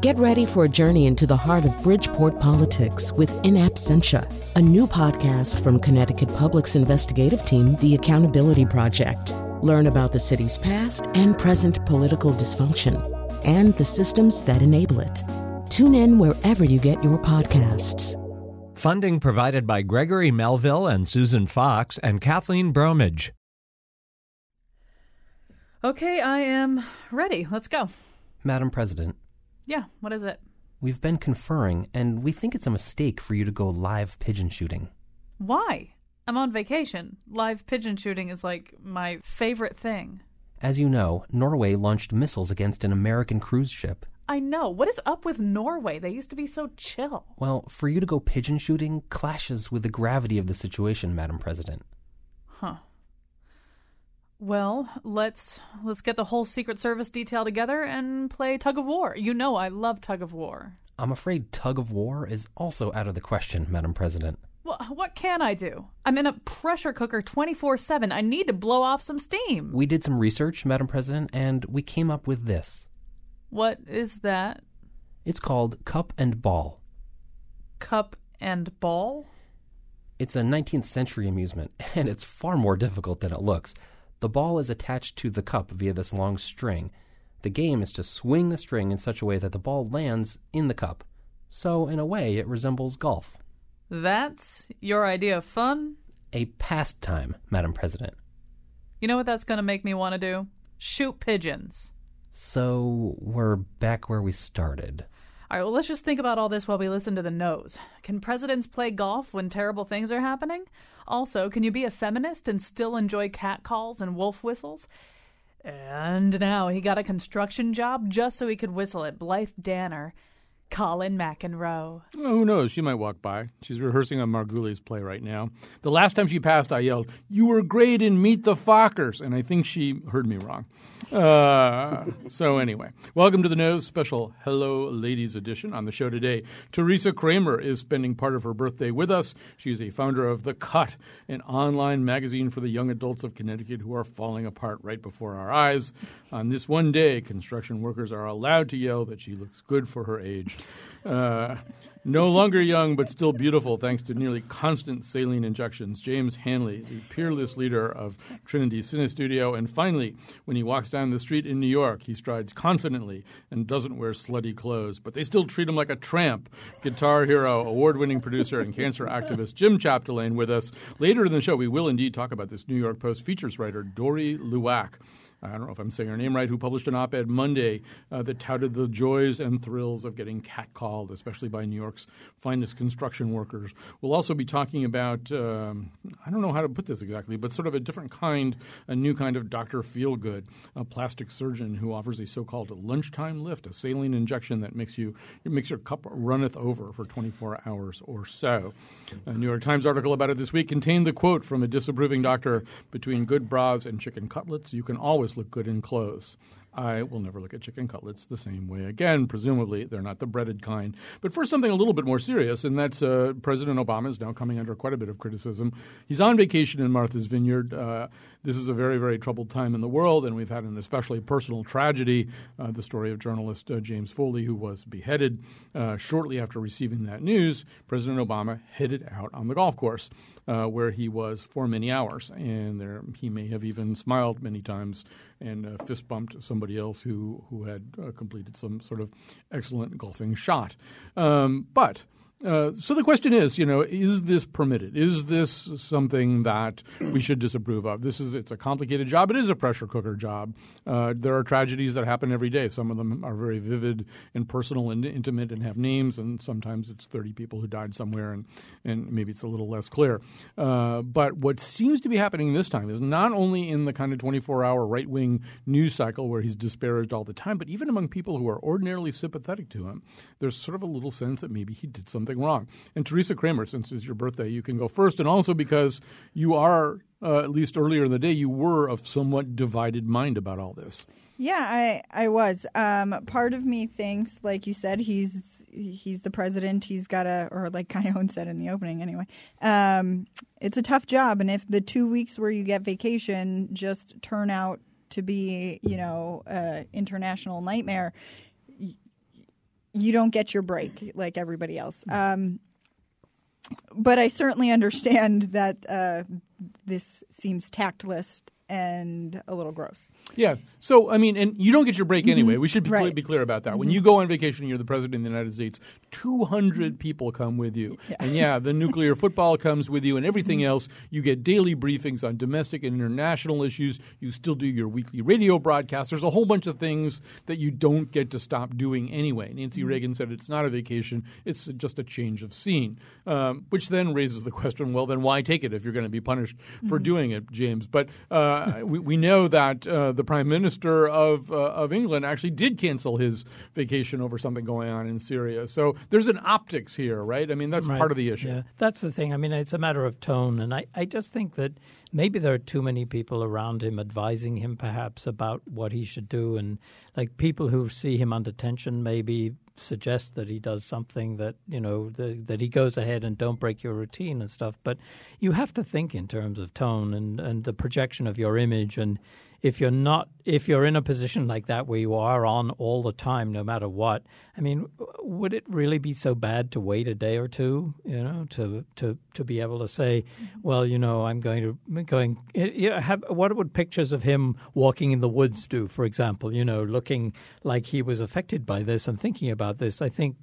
Get ready for a journey into the heart of Bridgeport politics with In Absentia, a new podcast from Connecticut Public's investigative team, The Accountability Project. Learn about the city's past and present political dysfunction and the systems that enable it. Tune in wherever you get your podcasts. Funding provided by Gregory Melville and Susan Fox and Kathleen Bromage. Okay, I am ready. Let's go. Madam President, Yeah, what is it? we've been conferring, and we think it's a mistake for you to go live pigeon shooting. Why? I'm on vacation. Live pigeon shooting is like my favorite thing. As you know, Norway launched missiles against an American cruise ship. I know. What is up with Norway? They used to be so chill. Well, for you to go pigeon shooting clashes with the gravity of the situation, Madam President. Huh. Well, let's let's get the whole Secret Service detail together and play tug of war. You know I love tug of war. I'm afraid tug of war is also out of the question, Madam President. Well, what can I do? I'm in a pressure cooker 24/7. I need to blow off some steam. We did some research, Madam President, and we came up with this. What is that? It's called Cup and Ball. Cup and ball? It's a 19th century amusement, and it's far more difficult than it looks. The ball is attached to the cup via this long string. The game is to swing the string in such a way that the ball lands in the cup. So, in a way, it resembles golf. That's your idea of fun? A pastime, Madam President. You know what that's going to make me want to do? Shoot pigeons. So, we're back where we started. All right, well, let's just think about all this while we listen to the Nose. Can presidents play golf when terrible things are happening? Also, can you be a feminist and still enjoy catcalls and wolf whistles? And now he got a construction job just so he could whistle at Blythe Danner. Colin McEnroe. Well, who knows? She might walk by. She's rehearsing on Margulies' play right now. The last time she passed, I yelled, You were great in Meet the Fockers. And I think she heard me wrong. Uh, so, anyway, welcome to the Nose special Hello Ladies edition. On the show today, Teresa Kramer is spending part of her birthday with us. She's a founder of The Cut, an online magazine for the young adults of Connecticut who are falling apart right before our eyes. On this one day, construction workers are allowed to yell that she looks good for her age. Uh, no longer young, but still beautiful, thanks to nearly constant saline injections. James Hanley, the peerless leader of Trinity Cinestudio. And finally, when he walks down the street in New York, he strides confidently and doesn't wear slutty clothes. But they still treat him like a tramp. Guitar hero, award winning producer, and cancer activist Jim Chapdelaine with us. Later in the show, we will indeed talk about this New York Post features writer, Doree Lewak. I don't know if I'm saying her name right, who published an op ed Monday uh, that touted the joys and thrills of getting catcalled, especially by New York's finest construction workers. We'll also be talking about, um, I don't know how to put this exactly, but sort of a different kind, a new kind of Dr. Feelgood, a plastic surgeon who offers a so called lunchtime lift, a saline injection that makes you makes your cup runneth over for 24 hours or so. A New York Times article about it this week contained the quote from a disapproving doctor between good bras and chicken cutlets, you can always look good in clothes. I will never look at chicken cutlets the same way again. Presumably, they're not the breaded kind. But for something a little bit more serious, and that's uh, President Obama is now coming under quite a bit of criticism. He's on vacation in Martha's Vineyard. Uh, this is a very, very troubled time in the world, and we've had an especially personal tragedy uh, the story of journalist uh, James Foley, who was beheaded. Uh, shortly after receiving that news, President Obama headed out on the golf course, uh, where he was for many hours. And there, he may have even smiled many times and uh, fist bumped somebody else who, who had completed some sort of excellent golfing shot. Um, but uh, so the question is, you know, is this permitted? Is this something that we should disapprove of? This is it's a complicated job. It is a pressure cooker job. Uh, there are tragedies that happen every day. Some of them are very vivid and personal and intimate and have names, and sometimes it's 30 people who died somewhere, and and maybe it's a little less clear. Uh, but what seems to be happening this time is not only in the kind of 24-hour right-wing news cycle where he's disparaged all the time, but even among people who are ordinarily sympathetic to him, there's sort of a little sense that maybe he did something wrong. And Teresa Kramer, since it's your birthday, you can go first, and also because you are, uh, at least earlier in the day, you were of somewhat divided mind about all this. Yeah, I I was. Um, part of me thinks, like you said, he's he's the president. He's got a, or like Kyone said in the opening, anyway. Um, it's a tough job, and if the two weeks where you get vacation just turn out to be, you know, uh, international nightmare, you don't get your break like everybody else. Um, but I certainly understand that uh, this seems tactless and a little gross. Yeah. So, I mean, and you don't get your break anyway. We should be, Right. be clear about that. When you go on vacation and you're the president of the United States, 200 people come with you. And yeah, the nuclear football comes with you and everything else. You get daily briefings on domestic and international issues. You still do your weekly radio broadcasts. There's a whole bunch of things that you don't get to stop doing anyway. Nancy Reagan said it's not a vacation, it's just a change of scene, um, which then raises the question well, then why take it if you're going to be punished for doing it, James? But uh, we, we know that uh, the Prime Minister of, uh, of England actually did cancel his vacation over something going on in Syria. So there's an optics here, right? I mean, that's Right. part of the issue. Yeah, that's the thing. I mean, it's a matter of tone, and I, I just think that maybe there are too many people around him advising him, perhaps, about what he should do, and like people who see him under tension maybe suggest that he does something that you know the, that he goes ahead and don't break your routine and stuff. But you have to think in terms of tone and and the projection of your image and if you're not if you're in a position like that where you are on all the time no matter what i mean would it really be so bad to wait a day or two you know to to to be able to say mm-hmm. well you know i'm going to going yeah have what would pictures of him walking in the woods do for example you know looking like he was affected by this and thinking about this? I think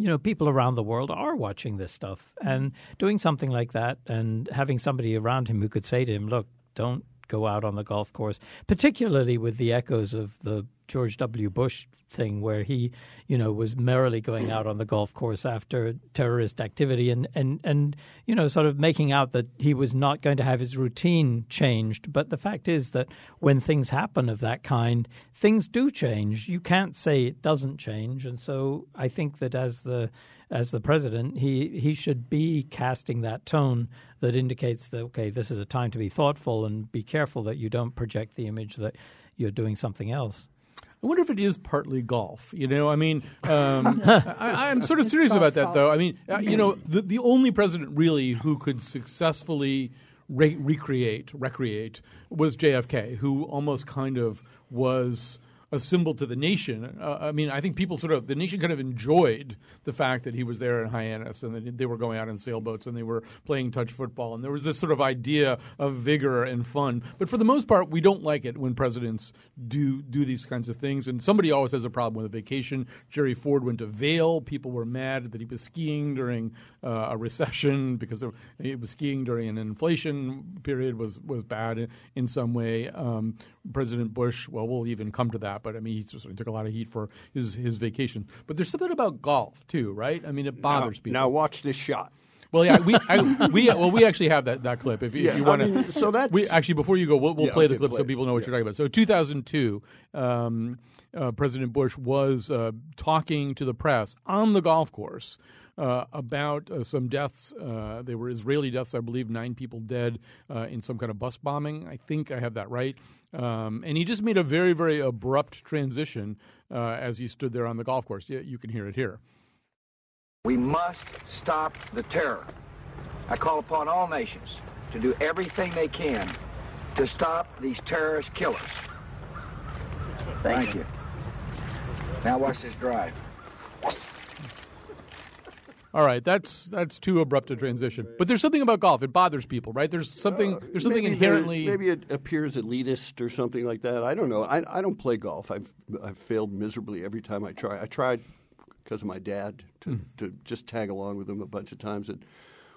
you know, people around the world are watching this stuff and mm-hmm. doing something like that and having somebody around him who could say to him, look, don't go out on the golf course, particularly with the echoes of the George W. Bush thing where he, you know, was merrily going out on the golf course after terrorist activity and, and, and you know, sort of making out that he was not going to have his routine changed. But the fact is that when things happen of that kind, things do change. You can't say it doesn't change. And so I think that as the as the president, he, he should be casting that tone that indicates that, okay, this is a time to be thoughtful and be careful that you don't project the image that you're doing something else. I wonder if it is partly golf. You know, I mean, um, I, I'm sort of serious about that, fault. though. I mean, uh, you know, the the only president really who could successfully re- recreate, recreate, was JFK, who almost kind of was a symbol to the nation. Uh, I mean, I think people sort of the nation kind of enjoyed the fact that he was there in Hyannis and that they were going out in sailboats and they were playing touch football and there was this sort of idea of vigor and fun. But for the most part, we don't like it when presidents do do these kinds of things. And somebody always has a problem with a vacation. Jerry Ford went to Vail. People were mad that he was skiing during uh, a recession because he was skiing during an inflation period was was bad in, in some way. Um, President Bush, well, we'll even come to that, but I mean, he certainly took a lot of heat for his his vacation. But there's something about golf too, right? I mean, it bothers now, people. Now watch this shot. Well, yeah, we I, we well we actually have that, that clip. If, Yeah, you want mean, to, so that's- we actually before you go, we'll, we'll Yeah, play the clip so play it. people know what you're talking about. So 2002, um, uh, President Bush was uh, talking to the press on the golf course. Uh, about uh, some deaths. Uh, they were Israeli deaths, I believe, nine people dead uh, in some kind of bus bombing. I think I have that right. Um, and he just made a very, very abrupt transition uh, as he stood there on the golf course. Yeah, you can hear it here. We must stop the terror. I call upon all nations to do everything they can to stop these terrorist killers. Thank, you. Now watch this drive. All right, that's that's too abrupt a transition. But there's something about golf; it bothers people, right? There's something there's something Uh, Maybe there- inherently. maybe it appears elitist or something like that. I don't know. I, I don't play golf. I've I've failed miserably every time I try. I tried because of my dad to, Hmm. to just tag along with him a bunch of times and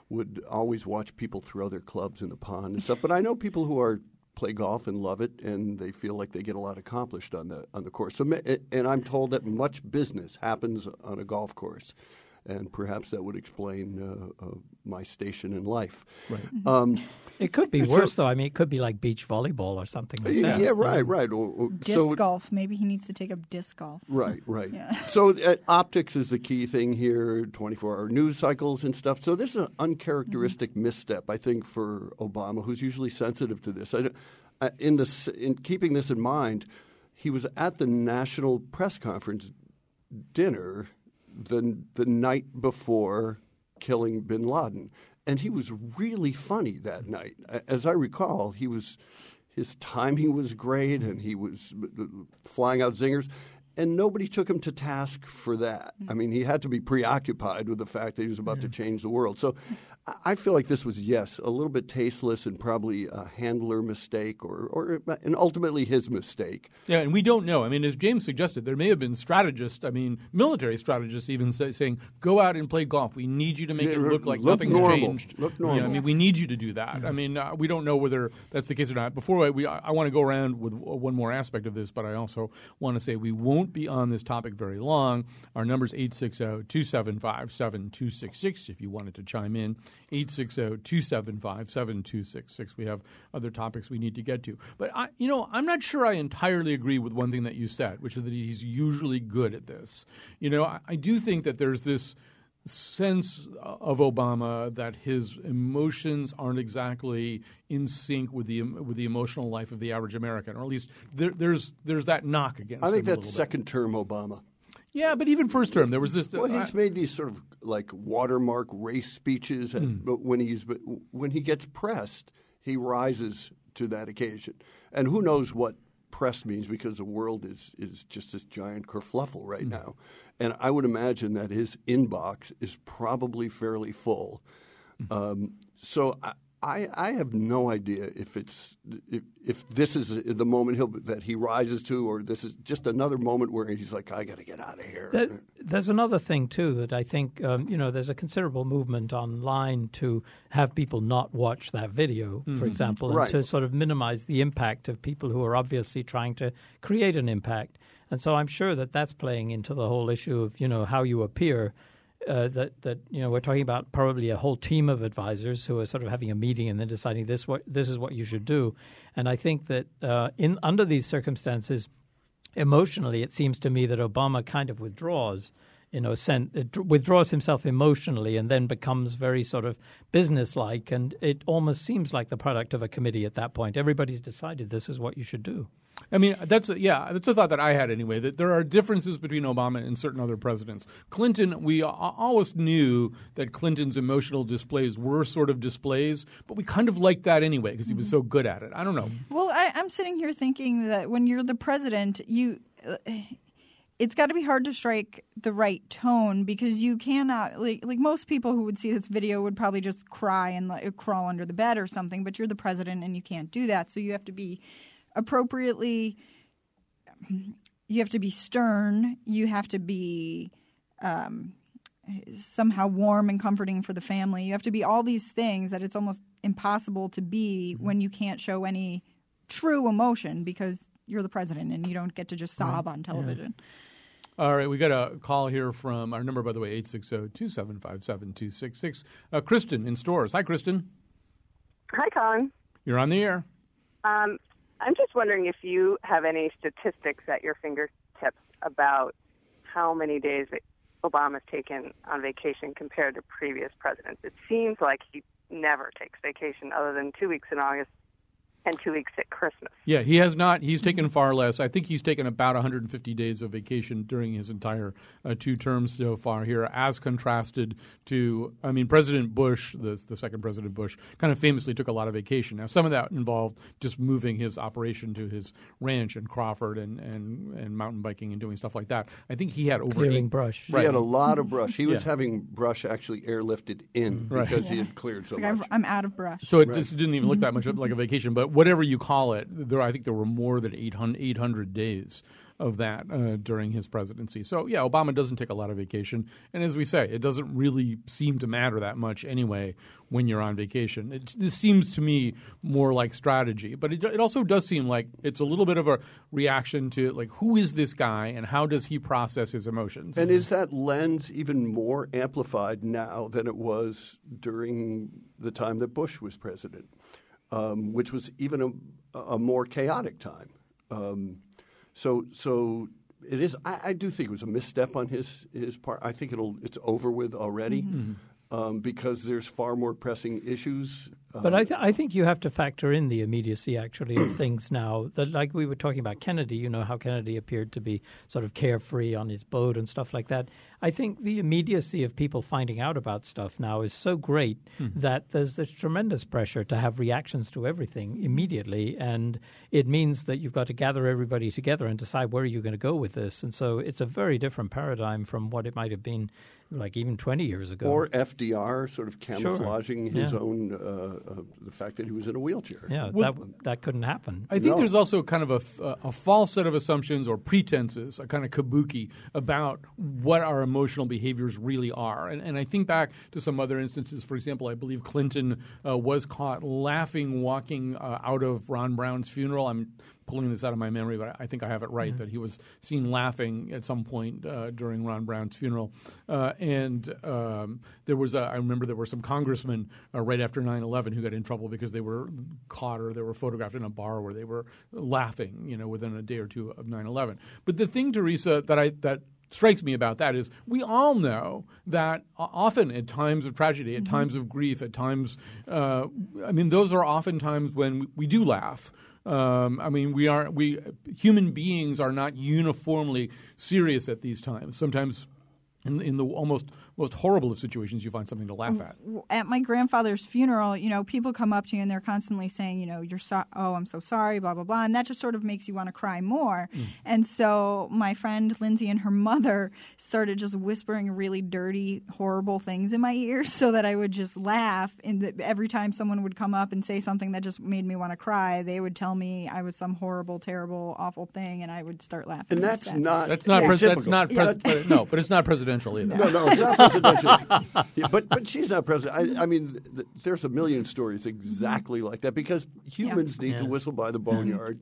would always watch people throw their clubs in the pond and stuff. But I know people who are play golf and love it and they feel like they get a lot accomplished on the on the course. So and I'm told that much business happens on a golf course. And perhaps that would explain uh, uh, my station in life. Right. Um, It could be worse, though. I mean, it could be like beach volleyball or something like yeah, that. yeah, right, right. Or- or- Disc so, golf. Maybe he needs to take up disc golf. Right, right. Yeah. So uh, optics is the key thing here, 24-hour news cycles and stuff. So this is an uncharacteristic misstep, I think, for Obama, who's usually sensitive to this. I, don't- uh, in, this in keeping this in mind, he was at the national press conference dinner the, the night before killing bin Laden. And he was really funny that night. As I recall, he was his timing was great and he was uh, flying out zingers. and nobody took him to task for that. I mean, he had to be preoccupied with the fact that he was about to change the world. So I- feel like this was, yes, a little bit tasteless and probably a handler mistake or, or and ultimately his mistake. Yeah, and we don't know. I mean, as James suggested, there may have been strategists, I mean, military strategists even say, saying, go out and play golf. We need you to make Yeah, it look like look nothing's normal. changed. Look Yeah, I mean, we need you to do that. I mean, uh, we don't know whether that's the case or not. Before I, we, I, I want to go around with one more aspect of this, but I also want to say we won't be on this topic very long. Our number is 860 275 7266 if you wanted to chime in. 860 275 7266. We have other topics we need to get to. But, I, you know, I'm not sure I entirely agree with one thing that you said, which is that he's usually good at this. You know, I, I do think that there's this sense of Obama that his emotions aren't exactly in sync with the with the emotional life of the average American, or at least there, there's there's that knock against. I think that's second term Obama. Yeah, but even first term, there was this. Well, I- he's uh, made these sort of like watermark race speeches, and hmm. but when he's but when he gets pressed, he rises to that occasion. And who knows what press means because the world is is just this giant kerfluffle right hmm. now. And I would imagine that his inbox is probably fairly full. Hmm. Um, so I, I, I have no idea if it's if, if this is the moment he'll that he rises to, or this is just another moment where he's like, I got to get out of here. There- there's another thing too that I think um, you know. There's a considerable movement online to have people not watch that video, for example, and Right. to sort of minimize the impact of people who are obviously trying to create an impact. And so I'm sure that that's playing into the whole issue of you know how you appear. Uh, that that you know we're talking about probably a whole team of advisors who are sort of having a meeting and then deciding this what this is what you should do, and I think that uh, in under these circumstances, emotionally, it seems to me that Obama kind of withdraws, you know, sent, withdraws himself emotionally and then becomes very sort of businesslike. And it almost seems like the product of a committee at that point. Everybody's decided this is what you should do. I mean, that's a, yeah, that's a thought that I had anyway. That there are differences between Obama and certain other presidents. Clinton, we always knew that Clinton's emotional displays were sort of displays, but we kind of liked that anyway because he was so good at it. I don't know. Well, I, I'm sitting here thinking that when you're the president, you. Uh, it's got to be hard to strike the right tone because you cannot like like most people who would see this video would probably just cry and like, crawl under the bed or something but you're the president and you can't do that so you have to be appropriately you have to be stern you have to be um, somehow warm and comforting for the family you have to be all these things that it's almost impossible to be when you can't show any true emotion because you're the president and you don't get to just sob on television All right, we got a call here from our number, by the way, 860 275 7266. Kristen in Storrs. Hi, Kristen. Hi, Colin. You're on the air. Um, I'm just wondering if you have any statistics at your fingertips about how many days that Obama's taken on vacation compared to previous presidents. It seems like he never takes vacation other than two weeks in August and two weeks at Christmas. Yeah, he has not. He's taken far less. I think he's taken about 150 days of vacation during his entire uh, two terms so far here, as contrasted to, I mean, President Bush, the, the second President Bush, kind of famously took a lot of vacation. Now, some of that involved just moving his operation to his ranch in Crawford and, and, and mountain biking and doing stuff like that. I think he had over Clearing eight, brush. He had a lot of brush. He was Yeah. Having brush actually airlifted in Right. because he had cleared so like much. I'm, I'm out of brush So it just didn't even look that much like a vacation. But whatever you call it, there I think there were more than 800, 800 days of that uh, during his presidency. So yeah, Obama doesn't take a lot of vacation, and as we say, it doesn't really seem to matter that much anyway when you're on vacation. It this seems to me more like strategy, but it, it also does seem like it's a little bit of a reaction to like who is this guy and how does he process his emotions? And is that lens even more amplified now than it was during the time that Bush was president, um, which was even a, a more chaotic time? Um, so, so it is. I, I do think it was a misstep on his his part. I think it'll it's over with already. Um, because there's far more pressing issues But I, um, th- I think you have to factor in the immediacy, actually, of things now. That, like we were talking about Kennedy, you know, how Kennedy appeared to be sort of carefree on his boat and stuff like that. I think the immediacy of people finding out about stuff now is so great hmm. that there's this tremendous pressure to have reactions to everything immediately. And it means that you've got to gather everybody together and decide where you're going to go with this. And so it's a very different paradigm from what it might have been like even 20 years ago. Or FDR sort of camouflaging his Yeah. own, uh, uh, the fact that he was in a wheelchair. yeah, Well- that, that couldn't happen. I think No. there's also kind of a, a false set of assumptions or pretenses, a kind of kabuki about what our emotional behaviors really are. And, and I think back to some other instances. For example, I believe Clinton uh, was caught laughing walking uh, out of Ron Brown's funeral. I'm pulling this out of my memory, but I think I have it right that he was seen laughing at some point uh, during Ron Brown's funeral. Uh, and um, there was, a, I remember there were some congressmen uh, right after 9 11 who got in trouble because they were caught or they were photographed in a bar where they were laughing, you know, within a day or two of 9 11. But the thing, Teresa, that I, that strikes me about that is we all know that often at times of tragedy, at times of grief, at times, uh, I mean, those are often times when we, we do laugh. Um, I mean, we are we human beings are not uniformly serious at these times. Sometimes, in, in the almost most horrible of situations, you find something to laugh at. at my grandfather's funeral, you know, people come up to you and they're constantly saying, you know, you're so- oh, I'm so sorry, blah blah blah, and that just sort of makes you want to cry more. Mm. And so my friend Lindsay and her mother started just whispering really dirty, horrible things in my ears, so that I would just laugh. And every time someone would come up and say something that just made me want to cry, they would tell me I was some horrible, terrible, awful thing, and I would start laughing. And that's instead. not That's not pres- that's not pres- but- no, but it's not presidential either. No, no, it's not presidential. Yeah, but but she's not president. I, I mean, th- there's a million stories exactly mm-hmm. like that because humans need to whistle by the boneyard.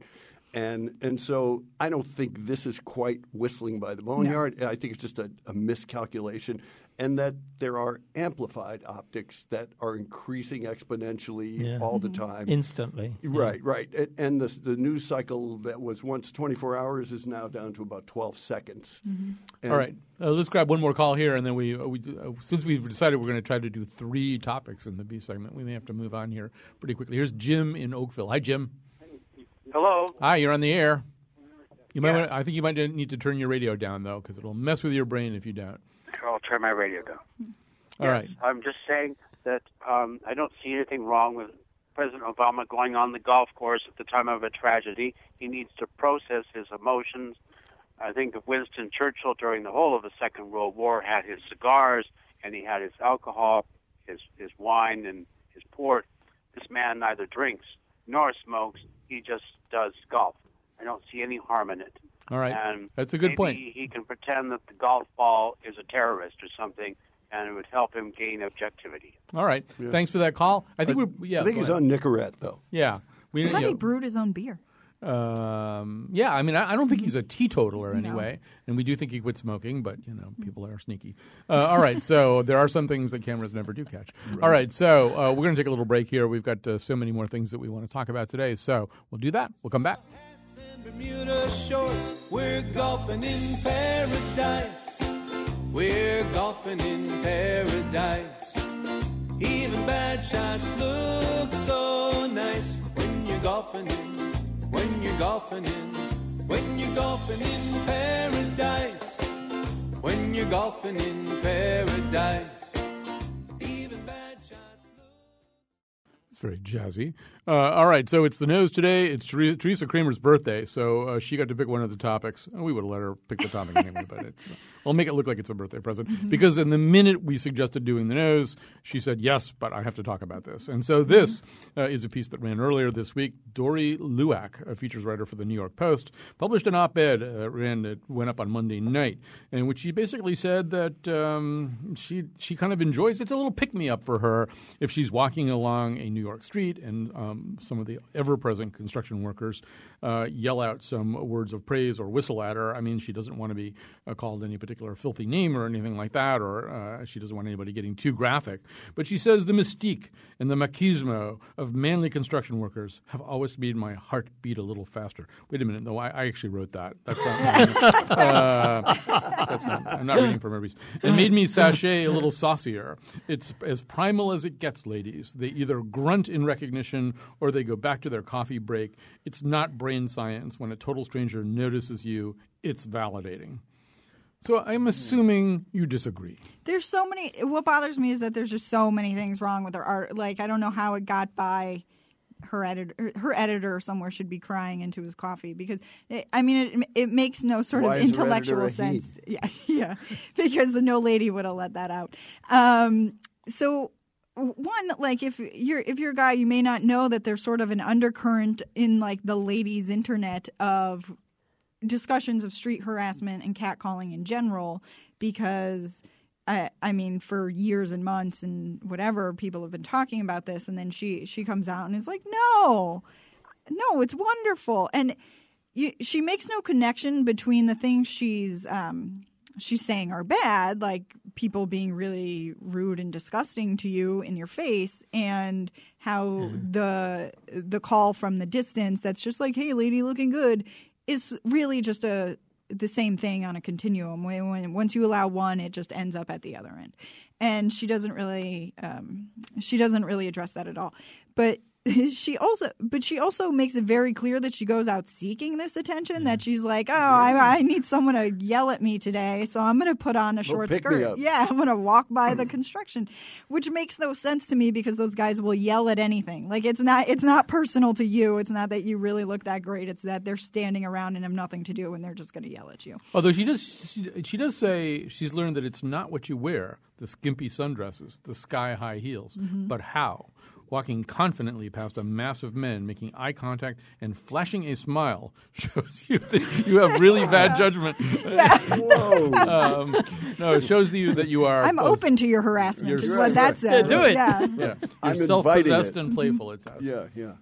And and so I don't think this is quite whistling by the boneyard. I think it's just a, a miscalculation, and that there are amplified optics that are increasing exponentially Yeah. all the time. Instantly. Right, right. And- And the, the news cycle that was once 24 hours is now down to about 12 seconds. And- All right, uh, let's grab one more call here, and then we, uh, we uh, since we've decided we're going to try to do three topics in the B segment, we may have to move on here pretty quickly. Here's Jim in Oakville. Hi, Jim. Hello. Hi, you're on the air. You might. Yeah. Wanna, I think you might need to turn your radio down though, because it'll mess with your brain if you don't. I'll turn my radio down. All Yes, right. I'm just saying that um, I don't see anything wrong with President Obama going on the golf course at the time of a tragedy. He needs to process his emotions. I think of Winston Churchill during the whole of the Second World War had his cigars and he had his alcohol, his his wine and his port. This man neither drinks nor smokes. He just does golf. I don't see any harm in it. All right. And That's a good maybe point. He can pretend that the golf ball is a terrorist or something, and it would help him gain objectivity. All right. Thanks for that call. I think we're. Yeah. I think he's ahead. on Nicorette, though. Yeah. We. What you about he brewed his own beer? Um, yeah, I mean, I, I don't think he's a teetotaler anyway, and we do think he quit smoking, but you know, people are sneaky. Uh, all right, so there are some things that cameras never do catch. All right, so uh, we're going to take a little break here. We've got uh, so many more things that we want to talk about today, so we'll do that. We'll come back. Bermuda shorts, we're golfing in paradise. We're golfing in paradise. Even bad shots look so nice when you're golfing in, when you're golfing in, when you're golfing in paradise. When you're golfing in paradise. It's very jazzy. Uh, all right, so it's the nose today. It's Teresa Kramer's birthday, so uh, she got to pick one of the topics. Uh, We would have let her pick the topic anyway, but it's, I'll make it look like it's a birthday present. Because in the minute we suggested doing the nose, she said, yes, but I have to talk about this. And so this uh, is a piece that ran earlier this week. Doree Lewak, a features writer for the New York Post, published an op-ed, uh, ran, it went up on Monday night, in which she basically said that um, she, she kind of enjoys, it's a little pick-me-up for her if she's walking along a New York street and um, some of the ever-present construction workers uh, yell out some words of praise or whistle at her. I mean, she doesn't want to be uh, called any particular filthy name or anything like that, or uh, she doesn't want anybody getting too graphic. But she says the mystique and the machismo of manly construction workers have always made my heart beat a little faster. Wait a minute, though. I, I actually wrote that. That's not. uh, that's not. I'm not reading from every. It made me sashay a little saucier. It's as primal as it gets, ladies. They either grunt grunt in recognition or they go back to their coffee break. It's not brain science. When a total stranger notices you, it's validating. So I'm assuming you disagree. There's so many. What bothers me is that there's just so many things wrong with her art. Like I don't know how it got by her editor. Her editor somewhere should be crying into his coffee because it, I mean it. It makes no sort Why of is her editor intellectual sense. Yeah, yeah, because no lady would have let that out. Um, so one like if you're if you're a guy you may not know that there's sort of an undercurrent in like the ladies internet of discussions of street harassment and catcalling in general because I, I mean for years and months and whatever people have been talking about this and then she she comes out and is like no no it's wonderful. And you, she makes no connection between the things she's um, she's saying are bad, like people being really rude and disgusting to you in your face, and how the the call from the distance that's just like, "Hey, lady, looking good," is really just a the same thing on a continuum. When, when once you allow one, it just ends up at the other end, and she doesn't really um, she doesn't really address that at all. But she also but she also makes it very clear that she goes out seeking this attention that mm. she's like oh I, I need someone to yell at me today so i'm going to put on a short skirt. yeah i'm going to walk by the construction which makes no sense to me because those guys will yell at anything. Like it's not it's not personal to you. It's not that you really look that great. It's that they're standing around and have nothing to do and they're just going to yell at you. Although she does, she, she does say she's learned that it's not what you wear, the skimpy sundresses, the sky high heels, mm-hmm. but how. Walking confidently past a mass of men, making eye contact and flashing a smile shows you that you have really bad judgment. Whoa. um, no, it shows you that you are. i'm both- open to your harassment You're is right, what that right. says do it. yeah Yeah, you're I'm self-possessed it. and playful. It says. yeah, yeah.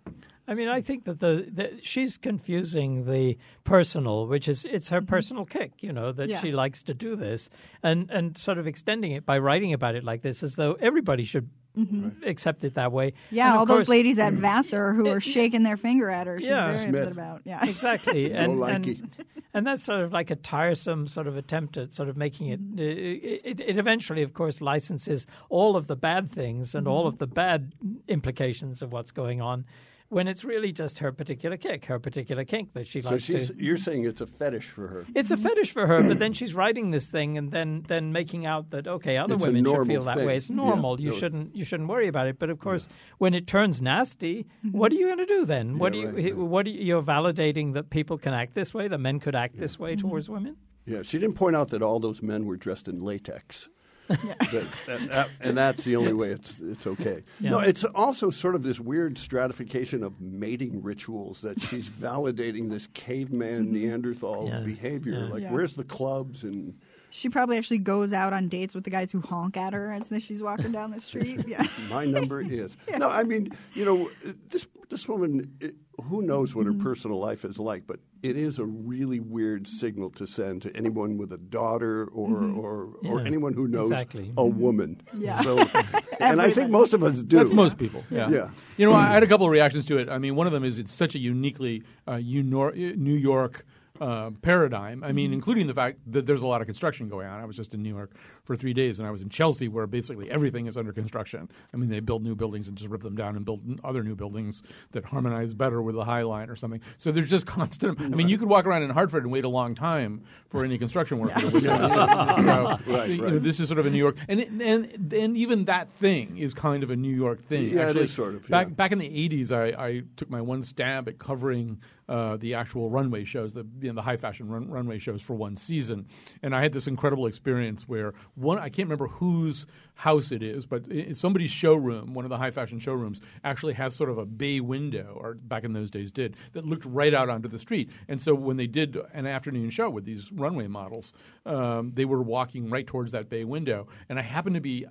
I mean, I think that the, the she's confusing the personal, which is it's her personal kick, you know, that Yeah. she likes to do this, and and sort of extending it by writing about it like this, as though everybody should Mm-hmm. accept it that way. Yeah, And of all those ladies at mm. Vassar who are shaking their finger at her. She's Yeah. very Smith. upset about. Yeah, Exactly, and, likey. and and that's sort of like a tiresome sort of attempt at sort of making it. Mm-hmm. It, it, it eventually, of course, licenses all of the bad things and all mm-hmm. of the bad implications of what's going on, when it's really just her particular kick, her particular kink that she So likes she's, to. you're saying it's a fetish for her. It's a fetish for her, but then she's writing this thing and then then making out that okay, other It's women should normal feel that thing. way. It's Yeah, normal. you no. shouldn't you shouldn't worry about it. But of course, when it turns nasty, mm-hmm. what are you going to do then? What Yeah, do you right, right. what are you, you're validating that people can act this way, that men could act this way mm-hmm. towards women? Yeah, she didn't point out that all those men were dressed in latex. That- that- that- and that's the only way it's it's okay. No, it's also sort of this weird stratification of mating rituals that she's validating this caveman mm-hmm. Neanderthal Yeah, behavior. yeah. Like, Yeah. where's the clubs and she probably actually goes out on dates with the guys who honk at her as she's walking down the street. Yeah, my number is no. I mean, you know, this this woman. It, who knows what her Mm-hmm. personal life is like? But it is a really weird signal to send to anyone with a daughter or or, or Yeah, anyone who knows exactly. a woman. Mm-hmm. Yeah. So, and I think most of us do. That's most people. Yeah. Yeah. You know, I had a couple of reactions to it. I mean, one of them is it's such a uniquely uh, New York uh, paradigm. I mean, including the fact that there's a lot of construction going on. I was just in New York for three days, and I was in Chelsea, where basically everything is under construction. I mean, they build new buildings and just rip them down and build other new buildings that harmonize better with the High Line or something. So there's just constant. I mean, you could walk around in Hartford and wait a long time for any construction worker to. So, Right, you know, right. this is sort of a New York, and it- and and even that thing is kind of a New York thing. Yeah, Actually, is sort of, Back back in the '80s, I, I took my one stab at covering uh, the actual runway shows, the you know, the high fashion run, runway shows for one season, and I had this incredible experience where one I can't remember whose house it is, but somebody's showroom, one of the high fashion showrooms, actually has sort of a bay window, or back in those days did, that looked right out onto the street. And so when they did an afternoon show with these runway models, um, they were walking right towards that bay window, and I happened to be.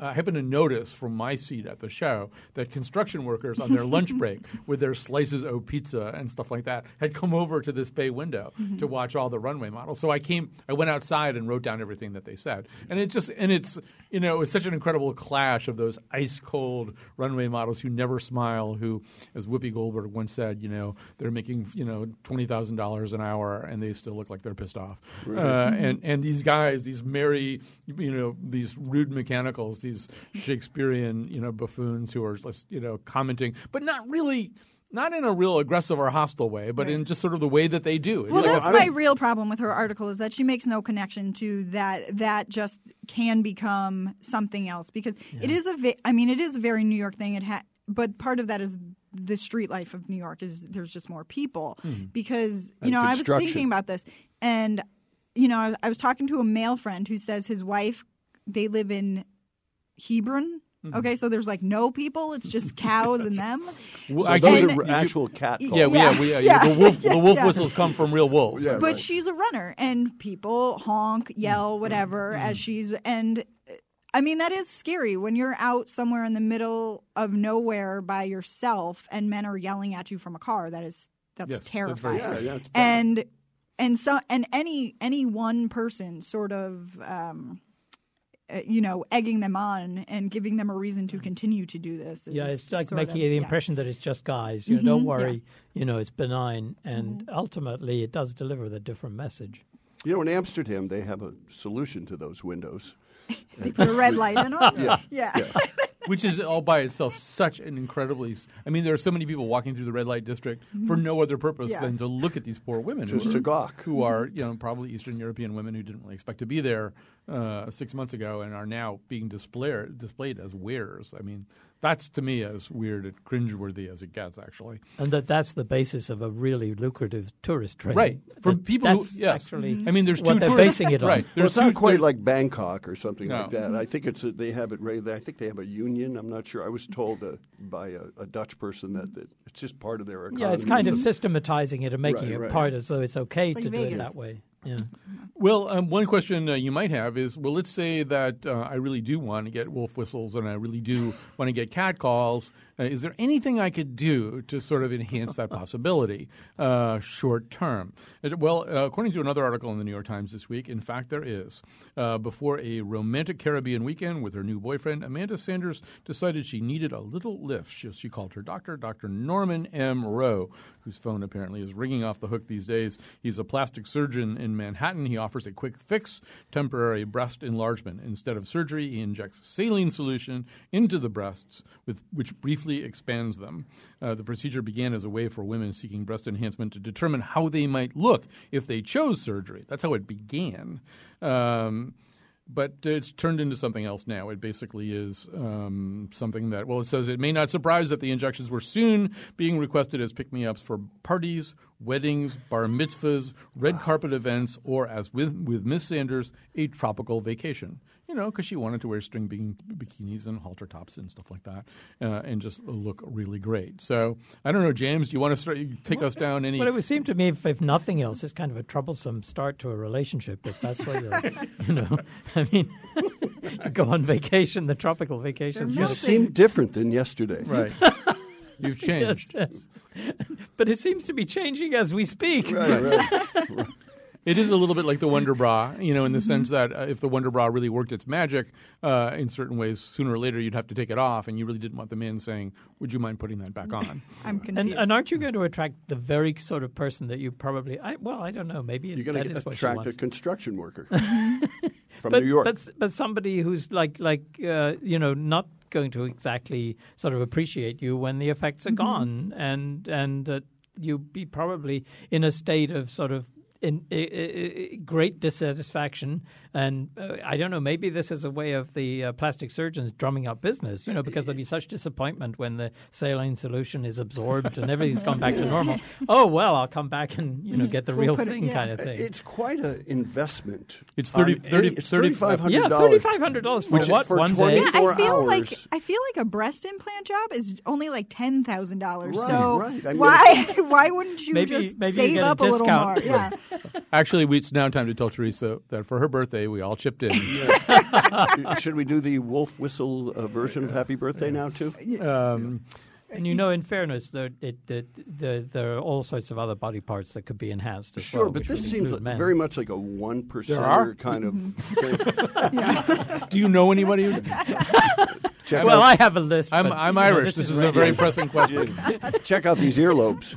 I happened to notice from my seat at the show that construction workers on their lunch break with their slices of pizza and stuff like that had come over to this bay window to watch all the runway models. So I came, I went outside and wrote down everything that they said, and it just and it's you know it was such an incredible clash of those ice cold runway models who never smile, who, as Whoopi Goldberg once said, you know they're making you know twenty thousand dollars an hour and they still look like they're pissed off, uh, and and these guys, these merry, you know, these rude mechanicals these Shakespearean, you know, buffoons who are, you know, commenting, but not really. Not in a real aggressive or hostile way, but in just sort of the way that they do. It's Well, like that's my real problem with her article is that she makes no connection to that. That just can become something else because it is a. ve- I mean, it is a very New York thing. It ha- but part of that is the street life of New York is there's just more people Mhm. because you And know I was thinking about this and you know I, I was talking to a male friend who says his wife they live in Hebron. Mm-hmm. Okay, so there's like no people; it's just cows and them. Well, So I those can't- are actual cat calls. Yeah, we- yeah, we, uh, Yeah. the wolf, the wolf Yeah. whistles come from real wolves. but she's a runner, and people honk, Mm. yell, whatever as she's and. uh, I mean that is scary when you're out somewhere in the middle of nowhere by yourself and men are yelling at you from a car. That is that's Yes, that's terrifying. very scary. Yeah, yeah, and and so and any any one person sort of um, you know egging them on and giving them a reason to continue to do this. Yeah, it's like making of- you the yeah. impression that it's just guys. You know, Mhm, don't yeah. worry. You know, it's benign, and ultimately, it does deliver the different message. You know, in Amsterdam, they have a solution to those windows. They put a red light in them. Yeah. yeah. Which is all by itself such an incredibly. I mean, there are so many people walking through the red light district for no other purpose Yeah. than to look at these poor women, Just who to are, gawk. who are you know probably Eastern European women who didn't really expect to be there uh, six months ago and are now being displayed displayed as wares. I mean, that's to me as weird and cringeworthy as it gets, actually. And that that's the basis of a really lucrative tourist trade. Right. For That- people who- that's yes. actually I mean, there's what two they're tourists- basing it on. Right. Well, There's it's not quite there's- like Bangkok or something No. like that. I think it's a, they have it right. I think they have a union. I'm not sure. I was told uh, by a, a Dutch person that, that it's just part of their economy. Yeah, it's kind of systematizing it and making Right, it right. part as though it's okay It's like to do it that way. Yeah. Well, um, one question uh, you might have is, well, let's say that uh, I really do want to get wolf whistles and I really do want to get cat calls. Uh, is there anything I could do to sort of enhance that possibility uh, short term? Well, uh, according to another article in the New York Times this week, in fact, there is. Uh, before a romantic Caribbean weekend with her new boyfriend, Amanda Sanders decided she needed a little lift. She, she called her doctor, Dr. Norman M. Rowe, whose phone apparently is ringing off the hook these days. He's a plastic surgeon in Manhattan. He offers a quick fix, temporary breast enlargement. Instead of surgery, he injects saline solution into the breasts, with, which briefly expands them. Uh, the procedure began as a way for women seeking breast enhancement to determine how they might look if they chose surgery. That's how it began. Um, but it's turned into something else now. It basically is um, something that, well, it says it may not surprise that the injections were soon being requested as pick me ups for parties, weddings, bar mitzvahs, red carpet events, or as with, with Miss Sanders, a tropical vacation. You know, because she wanted to wear string bean- bikinis and halter tops and stuff like that uh, and just look really great. So I don't know, James, do you want to start, take us down any. But it would seem to me, if, if nothing else, it's kind of a troublesome start to a relationship. If that's what you're, you know, I mean, you go on vacation, the tropical vacation. You seem different than yesterday. Right. You've changed. yes, yes. But it seems to be changing as we speak. It is a little bit like the Wonder Bra, you know, in the sense that uh, if the Wonder Bra really worked its magic, uh, in certain ways, sooner or later you'd have to take it off, and you really didn't want the man saying, "Would you mind putting that back on?" I'm And, confused. and aren't you going to attract the very sort of person that you probably? I, well, I don't know. Maybe You're going to what she attract a construction worker from but, New York. But, but somebody who's like like uh, you know not going to exactly sort of appreciate you when the effects are Mm-hmm. gone, and and uh, you be probably in a state of sort of. In, i i i great dissatisfaction, and uh, I don't know. Maybe this is a way of the uh, plastic surgeons drumming up business, you know, because there'll be such disappointment when the saline solution is absorbed and everything's gone back to normal. Oh well, I'll come back and you know get the We'll real it- thing yeah. kind of thing. It's quite an investment. It's 30 on 30 it's $3,500. yeah, thirty five hundred dollars for Which what for one day? Yeah, I 24 feel like. I feel like a breast implant job is only like ten thousand dollars. Right, so right. I mean- why why wouldn't you Maybe- just maybe save get a up a, little more? discount. Yeah, Actually, we, it's now time to tell Teresa that for her birthday, we all chipped in. Should we do the wolf whistle uh, version of Happy Birthday now too? Um, And you know, in fairness, there, it, it, the, there are all sorts of other body parts that could be enhanced as Sure, well. but this seems like very much like a one are? percenter kind of thing. do you know anybody? Who, Check Well, out, I have a list. I'm, but, I'm you know, Irish. This, is, a very pressing question. check out these earlobes.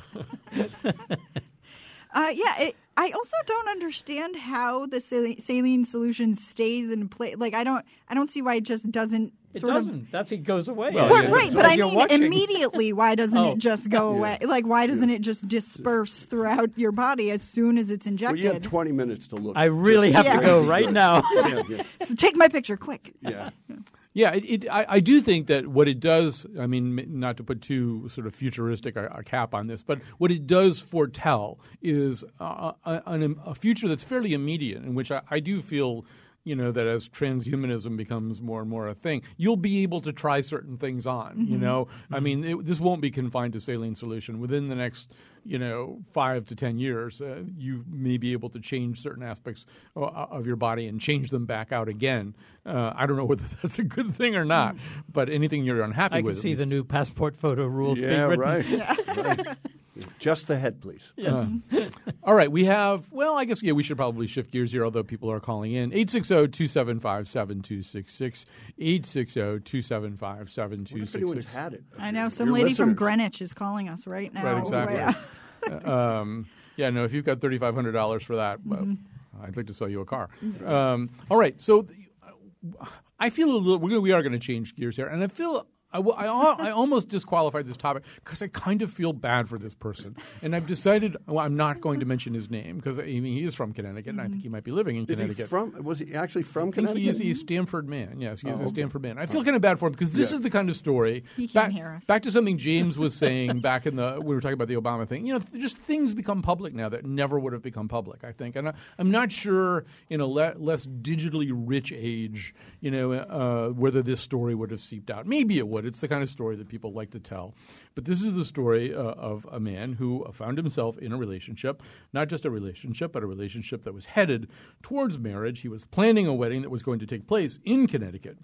uh, yeah. It, I also don't understand how the saline solution stays in place. Like I don't, I don't see why it just doesn't It sort doesn't. of. That's it goes away. Well, Well, yeah, right, but I mean, watching. immediately, why doesn't Oh. it just go away? Like, why doesn't it just disperse throughout your body as soon as it's Well, injected? you have 20 minutes to look. I really just have to go right now. yeah, yeah, So take my picture, quick. yeah. Yeah, it, it, I, I do think that what it does, I mean, not to put too sort of futuristic a, a cap on this, but what it does foretell is uh, a, a, a future that's fairly immediate, in which I, I do feel. You know that as transhumanism becomes more and more a thing, you'll be able to try certain things on. You know, I mean, it, this won't be confined to saline solution. Within the next, you know, five to ten years, uh, you may be able to change certain aspects o- of your body and change them back out again. Uh, I don't know whether that's a good thing or not, but anything you're unhappy I can with, at see the new passport photo rules being Yeah, written. right. right. Just the head, please. Yes. All right, we have, well, I guess, yeah, we should probably shift gears here, although people are calling in. 860 275 7266. 860 275 What if anyone's 7266. had it? I know some Your lady from. Greenwich is calling us right now. Right, exactly. Yeah. um, yeah, no, if you've got $3,500 for that, well, I'd like to sell you a car. Um, all right, so th- I feel a little, we're gonna, we are going to change gears here, and I feel. I, w- I, al- I almost disqualified this topic because I kind of feel bad for this person, and I've decided well, I'm not going to mention his name because I mean he is from Connecticut, and I think he might be living in Is he Connecticut. from? Was he actually from I think Connecticut? he is a Stanford man. Yes, he is Oh, a okay. Stanford man. I feel kind of bad for him because this Yeah. is the kind of story. He can't back, hear us. Back to something James was saying back in the we were talking about the Obama thing. You know, just things become public now that never would have become public. I think, and I, I'm not sure in a le- less digitally rich age, you know, uh, whether this story would have seeped out. Maybe it would. It's the kind of story that people like to tell. But this is the story uh, of a man who found himself in a relationship, not just a relationship, but a relationship that was headed towards marriage. He was planning a wedding that was going to take place in Connecticut.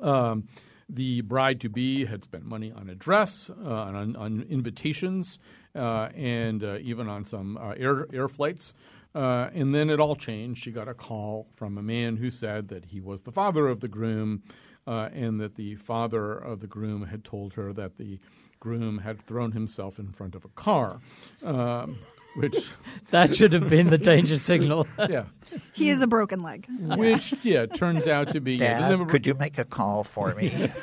Um, the bride to be had spent money on a dress, uh, on, on invitations, uh, and uh, even on some uh, air, air flights. Uh, and then it all changed. She got a call from a man who said that he was the father of the groom, uh, and that the father of the groom had told her that the groom had thrown himself in front of a car, um, which, That should have been the danger signal. yeah, He is a broken leg. which yeah turns out to be yeah, Dad, have a- could you make a call for me?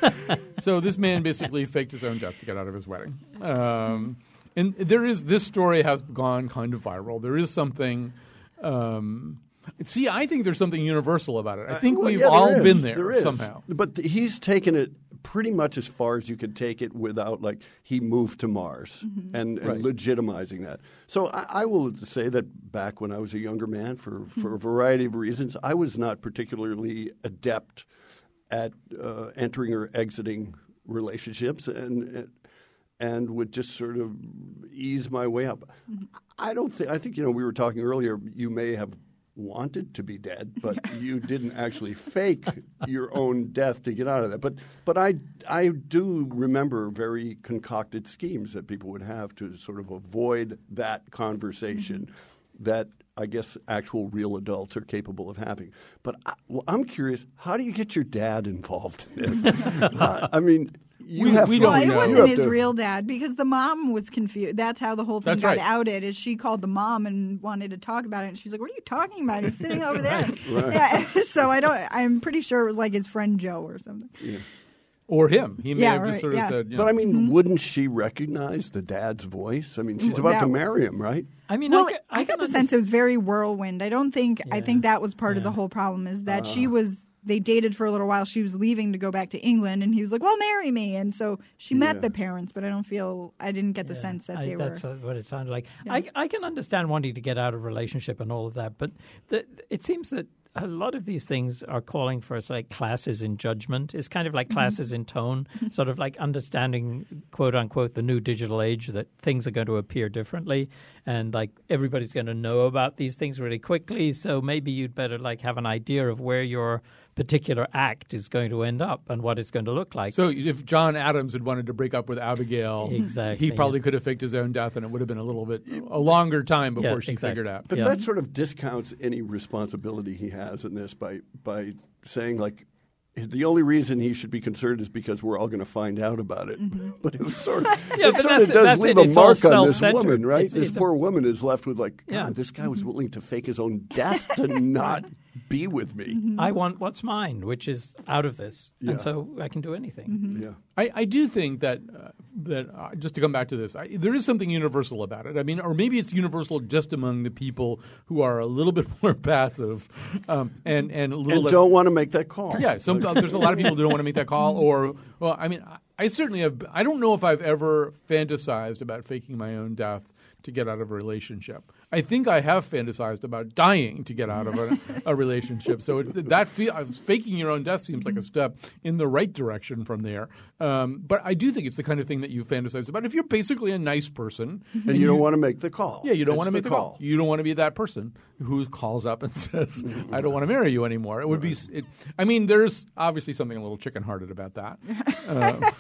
So this man basically faked his own death to get out of his wedding. Um, and there is this story has gone kind of viral. There is something. Um, see, I think there's something universal about it. I think Uh, Well, we've yeah, all is. been there, There is. somehow. But th- he's taken it pretty much as far as you could take it without, like, he moved to Mars and, and Right. legitimizing that. So I, I will say that back when I was a younger man, for, for a variety of reasons, I was not particularly adept at uh, entering or exiting relationships and and would just sort of ease my way up. I don't think I think you know we were talking earlier you may have wanted to be dead but you didn't actually fake your own death to get out of that but but I I do remember very concocted schemes that people would have to sort of avoid that conversation that I guess actual real adults are capable of having. But I, well, I'm curious, how do you get your dad involved in this? Uh, I mean, you We- have we to- don't Well, it know. you wasn't his to- real dad because the mom was confused. That's how the whole thing That's got right. outed. Is she called the mom and wanted to talk about it, and she's like, "What are you talking about? He's sitting over there." Right. Yeah. So I don't. I'm pretty sure it was like his friend Joe or something. Or him. He may Yeah, have right, just sort of yeah. said, you But I mean, wouldn't she recognize the dad's voice? I mean, she's about to marry him, right? I mean, Well, I, ca- I, got the sense it was very whirlwind. I don't think. I think that was part of the whole problem is that Uh. she was. They dated for a little while. She was leaving to go back to England, and he was like, "Well, marry me." And so she met Yeah. the parents, but I don't feel. I didn't get the Yeah, sense that I- they were. that's uh, what it sounded like. I, I can understand wanting to get out of relationship and all of that, but the, it seems that a lot of these things are calling for us like classes in judgment. It's kind of like mm-hmm. classes in tone, sort of like understanding, quote unquote, the new digital age that things are going to appear differently, and like everybody's going to know about these things really quickly. So maybe you'd better like have an idea of where your particular act is going to end up and what it's going to look like. So if John Adams had wanted to break up with Abigail, Exactly, he probably yeah. could have faked his own death, and it would have been a little bit a longer time before Yeah, she exactly. figured out. But Yeah. that sort of discounts any responsibility he has in this by by saying like the only reason he should be concerned is because we're all going to find out about it. Mm-hmm. But it sort of, Yeah, it but sort of does that's leave it. a mark on this woman, right? It's- this it's a- poor woman is left with like, God, Yeah. this guy was willing to fake his own death to not be with me. Mm-hmm. I want what's mine, which is out of this, Yeah. and so I can do anything. Yeah. I, I do think that uh, that uh, just to come back to this, I, there is something universal about it. I mean, or maybe it's universal just among the people who are a little bit more passive um, and and a little And less, don't want to make that call. Yeah, some, there's a lot of people who don't want to make that call, or well, I mean, I, I certainly have. I don't know if I've ever fantasized about faking my own death to get out of a relationship. I think I have fantasized about dying to get out of a, a relationship. So it, that feel, uh, faking your own death seems like a step in the right direction from there. Um, but I do think it's the kind of thing that you fantasize about. If you're basically a nice person And you don't want to make the call. yeah, you don't want to make the call. You don't want to be that person who calls up and says, "I don't want to marry you anymore." It would be. It, I mean, there's obviously something a little chicken-hearted about that. Uh,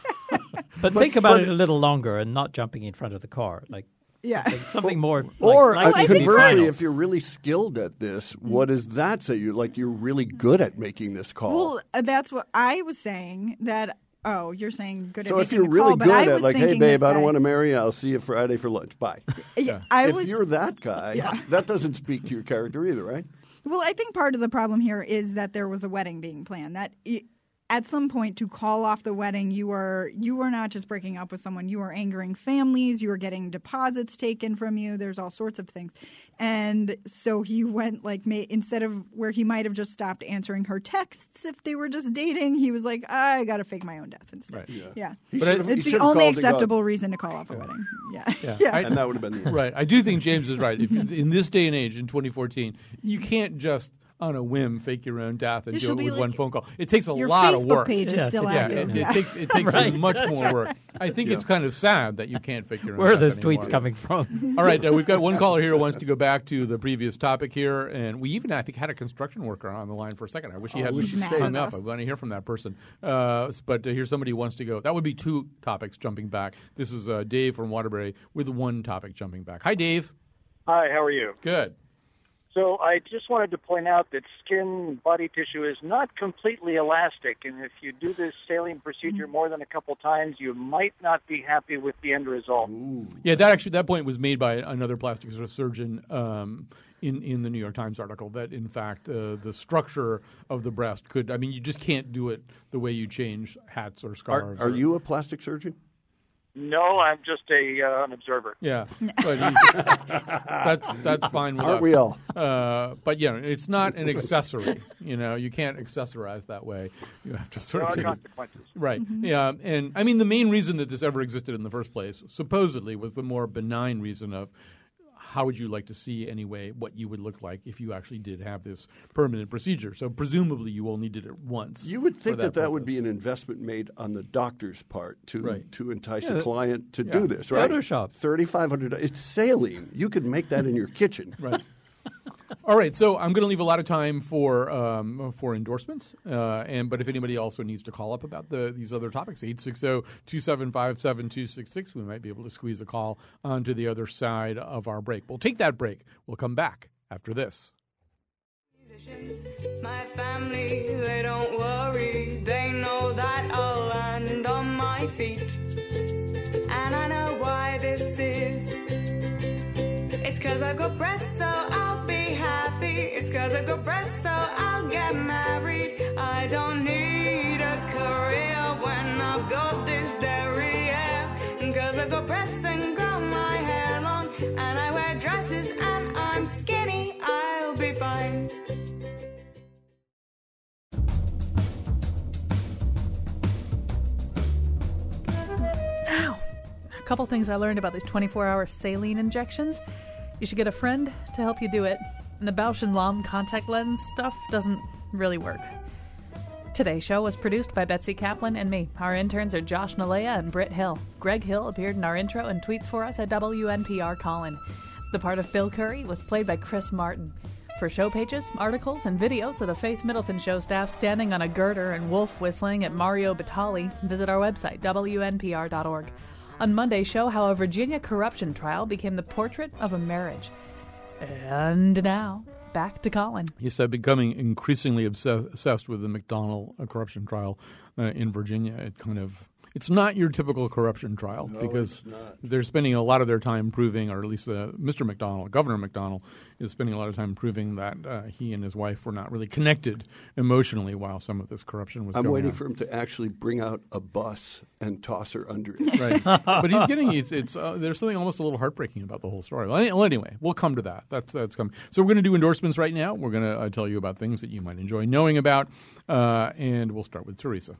But, think about it a little longer and not jumping in front of the car, like Yeah. like something more. like- Or like it conversely, if you're really skilled at this, what does that say? You like you're really good at making this call. Well, uh, that's what I was saying. That oh, you're saying good so at if making you're the really call, good at like, hey babe, I don't guy- want to marry you. I'll see you Friday for lunch. Bye. Yeah, I if was- you're that guy, Yeah. that doesn't speak to your character either, right? Well, I think part of the problem here is that there was a wedding being planned. That i at some point to call off the wedding, you are you were not just breaking up with someone. You are angering families. You are getting deposits taken from you. There's all sorts of things, and so he went like ma- instead of where he might have just stopped answering her texts if they were just dating, he was like, I got to fake my own death instead. Right. Yeah, Yeah. But I- it's the only called to acceptable reason to call off a wedding. Yeah, Yeah, I- And that would have been the right. I do think James is right. If in this day and age, in 2014, you can't just on a whim fake your own death and It do it with like one phone call. It takes a your lot of Facebook work. page is still yeah, active. it, Yeah. it takes it takes Right. much That's more right. work. I think it's kind of sad that you can't fake your own Where are death those anymore. tweets coming from? All right, uh, we've got one caller here who wants to go back to the previous topic here, and we even I think had a construction worker on the line for a second. I wish he Oh, hadn't wish he stayed. hung up. I us. want to hear from that person. Uh, but uh, here's somebody who wants to go. That would be two topics jumping back. This is uh, Dave from Waterbury with one topic jumping back. Hi, Dave. Hi, how are you? Good. So I just wanted to point out that skin body tissue is not completely elastic, and if you do this saline procedure more than a couple times, you might not be happy with the end result. Yeah, that actually that point was made by another plastic surgeon um, in in the New York Times article. That in fact uh, the structure of the breast could. I mean, you just can't do it the way you change hats or Are, scarves. are or- you a plastic surgeon? No, I'm just a uh, an observer. Yeah, but he's- that's that's fine with Aren't us. we all? Uh, but yeah, it's not an accessory. You know, you can't accessorize that way. You have to sort There of are take it. consequences. Right. Yeah. And I mean, the main reason that this ever existed in the first place, supposedly, was the more benign reason of how would you like to see anyway what you would look like if you actually did have this permanent procedure. So presumably, you only did it once. You would think that that, would be an investment made on the doctor's part to Right. to entice Yeah, a client to yeah. do this, right? Photoshop. Thirty five hundred. It's saline. You could make that in your kitchen. Right. All right, so I'm going to leave a lot of time for um, for endorsements, uh, and but if anybody also needs to call up about the these other topics, oh, 860-275-7266, we might be able to squeeze a call onto the other side of our break. We'll take that break. We'll come back after this. My family, they don't worry. They know that I'll land on my feet. And I know why this is. It's cause I've got breasts, so. It's cause I've got breasts, so I'll get married. I don't need a career when I've got this derriere. Cause I've got breasts and grow my hair long. And I wear dresses and I'm skinny. I'll be fine. Now a couple things I learned about these 24 hour saline injections. You should get a friend to help you do it, and the Bausch Lomb contact lens stuff doesn't really work. Today's show was produced by Betsy Kaplan and me. Our interns are Josh Nalea and Britt Hill. Greg Hill appeared in our intro and tweets for us at WNPR Colin. The part of Bill Curry was played by Chris Martin. For show pages, articles, and videos of the Faith Middleton Show staff standing on a girder and wolf whistling at Mario Batali, visit our website, WNPR.org. On Monday's show, how a Virginia corruption trial became the portrait of a marriage. And now, back to Colin. He I'm becoming increasingly obsessed, with the McDonnell uh, corruption trial uh, in Virginia. It kind of it's not your typical corruption trial No, because they're spending a lot of their time proving, or at least uh, Mr. McDonnell, Governor McDonnell, is spending a lot of time proving that uh, he and his wife were not really connected emotionally while some of this corruption was I'm waiting on. for him to actually bring out a bus and toss her under it. right. But he's getting it's, it's uh, there's something almost a little heartbreaking about the whole story. Well, well, anyway, we'll come to that. That's that's coming. So we're going to do endorsements right now. We're going to uh, tell you about things that you might enjoy knowing about, uh, and we'll start with Teresa.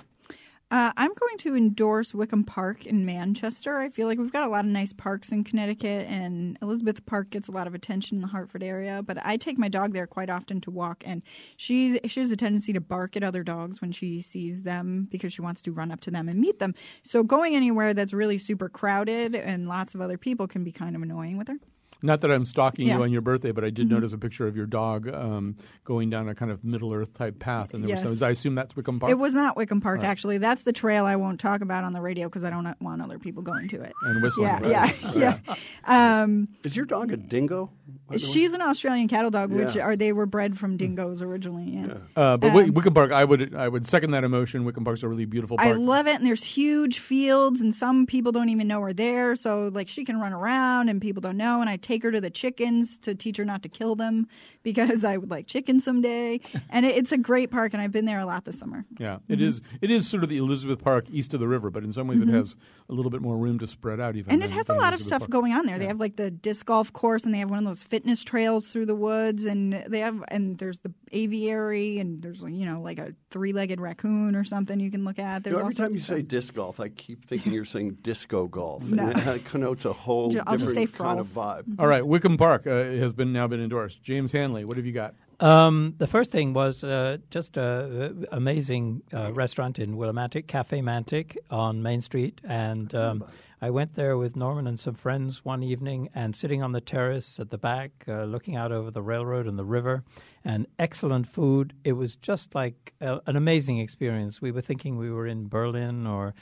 Uh, I'm going to endorse Wickham Park in Manchester. I feel like we've got a lot of nice parks in Connecticut, and Elizabeth Park gets a lot of attention in the Hartford area. But I take my dog there quite often to walk, and she's she has a tendency to bark at other dogs when she sees them because she wants to run up to them and meet them. So going anywhere that's really super crowded and lots of other people can be kind of annoying with her. Not that I'm stalking Yeah. you on your birthday, but I did Mhm. notice a picture of your dog um, going down a kind of Middle Earth type path, and there Yes. was some, I assume that's Wickham Park. It was not Wickham Park, Right. actually. That's the trail I won't talk about on the radio because I don't want other people going to it. And whistling, Yeah, right. yeah, yeah. Um, Is your dog a dingo? by the way? she's an Australian cattle dog, which are they were bred from dingoes originally. Yeah. Uh, but Um, Wickham Park, I would I would second that emotion. Wickham Park's a really beautiful park. I love it, and there's huge fields, and some people don't even know we're there. So like she can run around, and people don't know. And I take her to the chickens to teach her not to kill them because I would like chickens someday. and it, it's a great park, and I've been there a lot this summer. Yeah, it Mhm. is. It is sort of the Elizabeth Park east of the river, but in some ways Mhm. it has a little bit more room to spread out. Even And it has a than lot of stuff Park. going on there. They have like the disc golf course, and they have one of those fitness trails through the woods, and they have and there's the aviary, and there's you know like a three-legged raccoon or something you can look at. You There's know, all every time you say stuff. disc golf, I keep thinking you're saying disco golf. No. And it connotes a whole I'll just different say kind of frolf. vibe. All right, Wickham Park uh, has been now been endorsed. James Hanley, what have you got? Um, the first thing was uh, just an amazing uh, restaurant in Willimantic, Cafe Mantic on Main Street. And um, I went there with Norman and some friends one evening and sitting on the terrace at the back, uh, looking out over the railroad and the river, and excellent food. It was just like uh, an amazing experience. We were thinking we were in Berlin or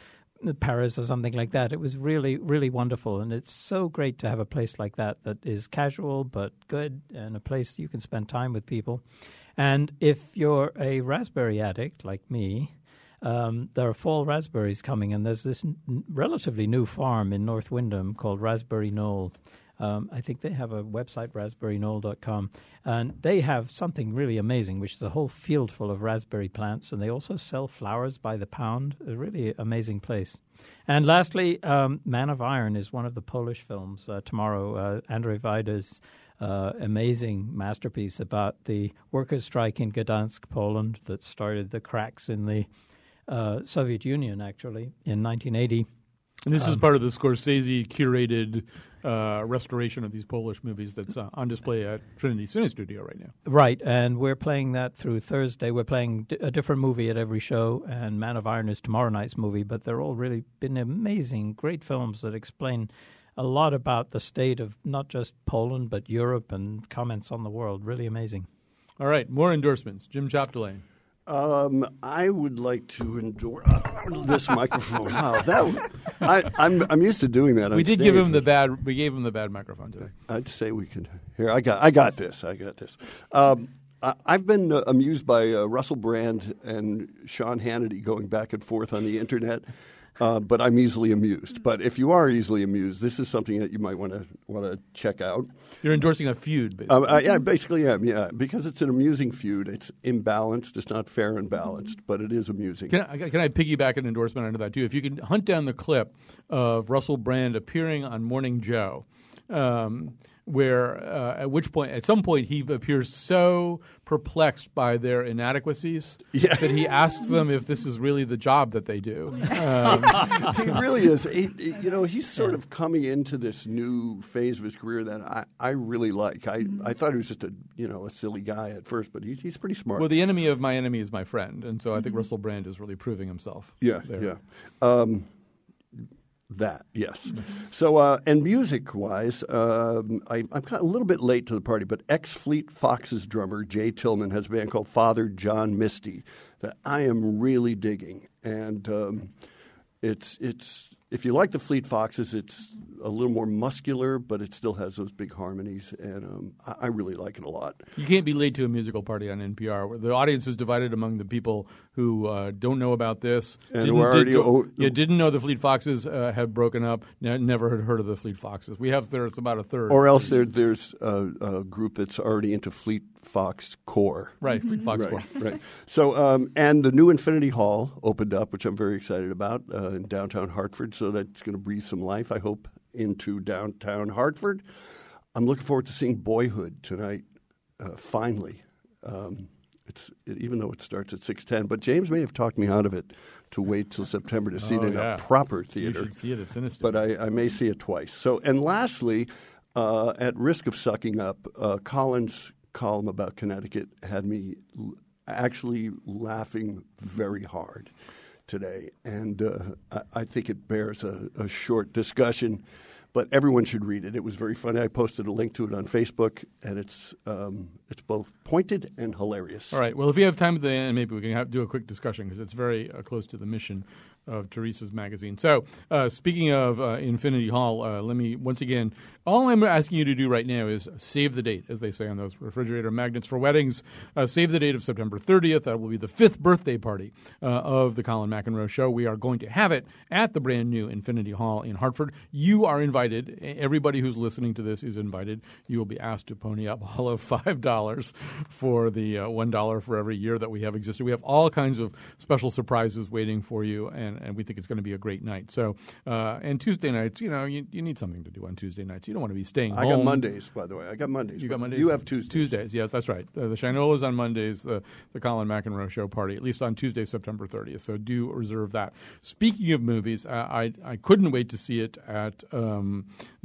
Paris or something like that. It was really, really wonderful, and it's so great to have a place like that that is casual but good, and a place you can spend time with people. And if you're a raspberry addict like me, um, there are fall raspberries coming, and there's this n- relatively new farm in North Windham called Raspberry Knoll. Um, I think they have a website, raspberryknoll.com, and they have something really amazing, which is a whole field full of raspberry plants, and they also sell flowers by the pound. A really amazing place. And lastly, um, Man of Iron is one of the Polish films uh, tomorrow. Uh, Andrzej Wajda's uh, amazing masterpiece about the workers' strike in Gdansk, Poland, that started the cracks in the uh, Soviet Union, actually, in 1980. And this is Um, part of the Scorsese curated uh, restoration of these Polish movies that's uh, on display at Trinity Cinestudio right now. Right, and we're playing that through Thursday. We're playing d- a different movie at every show, and Man of Iron is tomorrow night's movie. But they're all really been amazing, great films that explain a lot about the state of not just Poland but Europe and comments on the world. Really amazing. All right, more endorsements. Jim Chapdelaine. Um, I would like to endorse this microphone. Wow, that I, I'm I'm used to doing that. On We did stage, give him the bad. We gave him the bad microphone today. I'd say we could. Here, I got I got this. I got this. Um, I, I've been uh, amused by uh, Russell Brand and Sean Hannity going back and forth on the internet. Uh, but I'm easily amused. But if you are easily amused, this is something that you might want to want to check out. You're endorsing a feud, basically. Um, uh, yeah, basically am. Yeah, because it's an amusing feud. It's imbalanced. It's not fair and balanced, but it is amusing. Can I, can I piggyback an endorsement onto that too? If you can hunt down the clip of Russell Brand appearing on Morning Joe, um, where uh, at which point, at some point, he appears so perplexed by their inadequacies Yeah. that he asks them if this is really the job that they do. Um, he really is. He, he- you know, he's sort of coming into this new phase of his career that I, I really like. I, I thought he was just a you know a silly guy at first, but he, he's pretty smart. well, the enemy of my enemy is my friend, and so I think Russell Brand is really proving himself. yeah, there. yeah. Um, that yes. So uh, and music wise, um, I, I'm kind of a little bit late to the party, but ex Fleet Foxes drummer Jay Tillman has a band called Father John Misty that I am really digging, and um, it's it's if you like the Fleet Foxes, it's a little more muscular, but it still has those big harmonies, and um, I, I really like it a lot. You can't be late to a musical party on NPR. where The audience is divided among the people who uh, don't know about this, And didn't, already did yeah, didn't know the Fleet Foxes uh, had broken up, ne- never had heard of the Fleet Foxes. We have there; it's about a third. Or else there, there's a, a group that's already into Fleet Fox core. Right, Fleet Fox right, core. Right. So, um, and the new Infinity Hall opened up, which I'm very excited about, uh, in downtown Hartford. So that's going to breathe some life, I hope, into downtown Hartford. I'm looking forward to seeing Boyhood tonight. Uh, finally, um, it's it, even though it starts at 6:10, but James may have talked me out of it to wait till September to see Oh, it in yeah. a proper You theater. should see it at Sinister. But I, I may see it twice. So, and lastly, uh, at risk of sucking up, uh, Colin's column about Connecticut had me actually laughing very hard today, and uh, I, I think it bears a, a short discussion. But everyone should read it. It was very funny. I posted a link to it on Facebook, and it's um, it's both pointed and hilarious. All right. Well, if we have time at the end, maybe we can have, do a quick discussion because it's very uh, close to the mission of Teresa's magazine. So, uh, speaking of uh, Infinity Hall, uh, let me once again. All I'm asking you to do right now is save the date, as they say on those refrigerator magnets for weddings. Uh, save the date of September 30th. That will be the fifth birthday party uh, of the Colin McEnroe Show. We are going to have it at the brand new Infinity Hall in Hartford. You are invited. Everybody who's listening to this is invited. You will be asked to pony up all of five dollars for the uh, one dollar for every year that we have existed. We have all kinds of special surprises waiting for you, and, and we think it's going to be a great night. So, uh, and Tuesday nights, you know, you, you need something to do on Tuesday nights. You don't want to be staying I home. got Mondays, by the way. I got Mondays. You got Mondays. You have Tuesdays. Tuesdays, yeah, that's right. Uh, the Shinola's on Mondays. Uh, the Colin McEnroe Show party, at least on Tuesday, September 30th. So do reserve that. Speaking of movies, uh, I I couldn't wait to see it at um,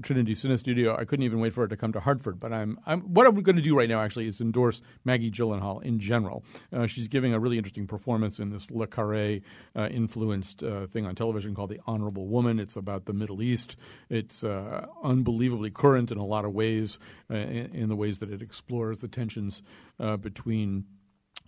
Trinity Cinestudio. I couldn't even wait for it to come to Hartford. But I'm I'm what I'm going to do right now actually is endorse Maggie Gyllenhaal in general. Uh, she's giving a really interesting performance in this Le Carre uh, influenced uh, thing on television called The Honorable Woman. It's about the Middle East. It's uh, unbelievably current in a lot of ways, uh, in, in the ways that it explores the tensions uh, between.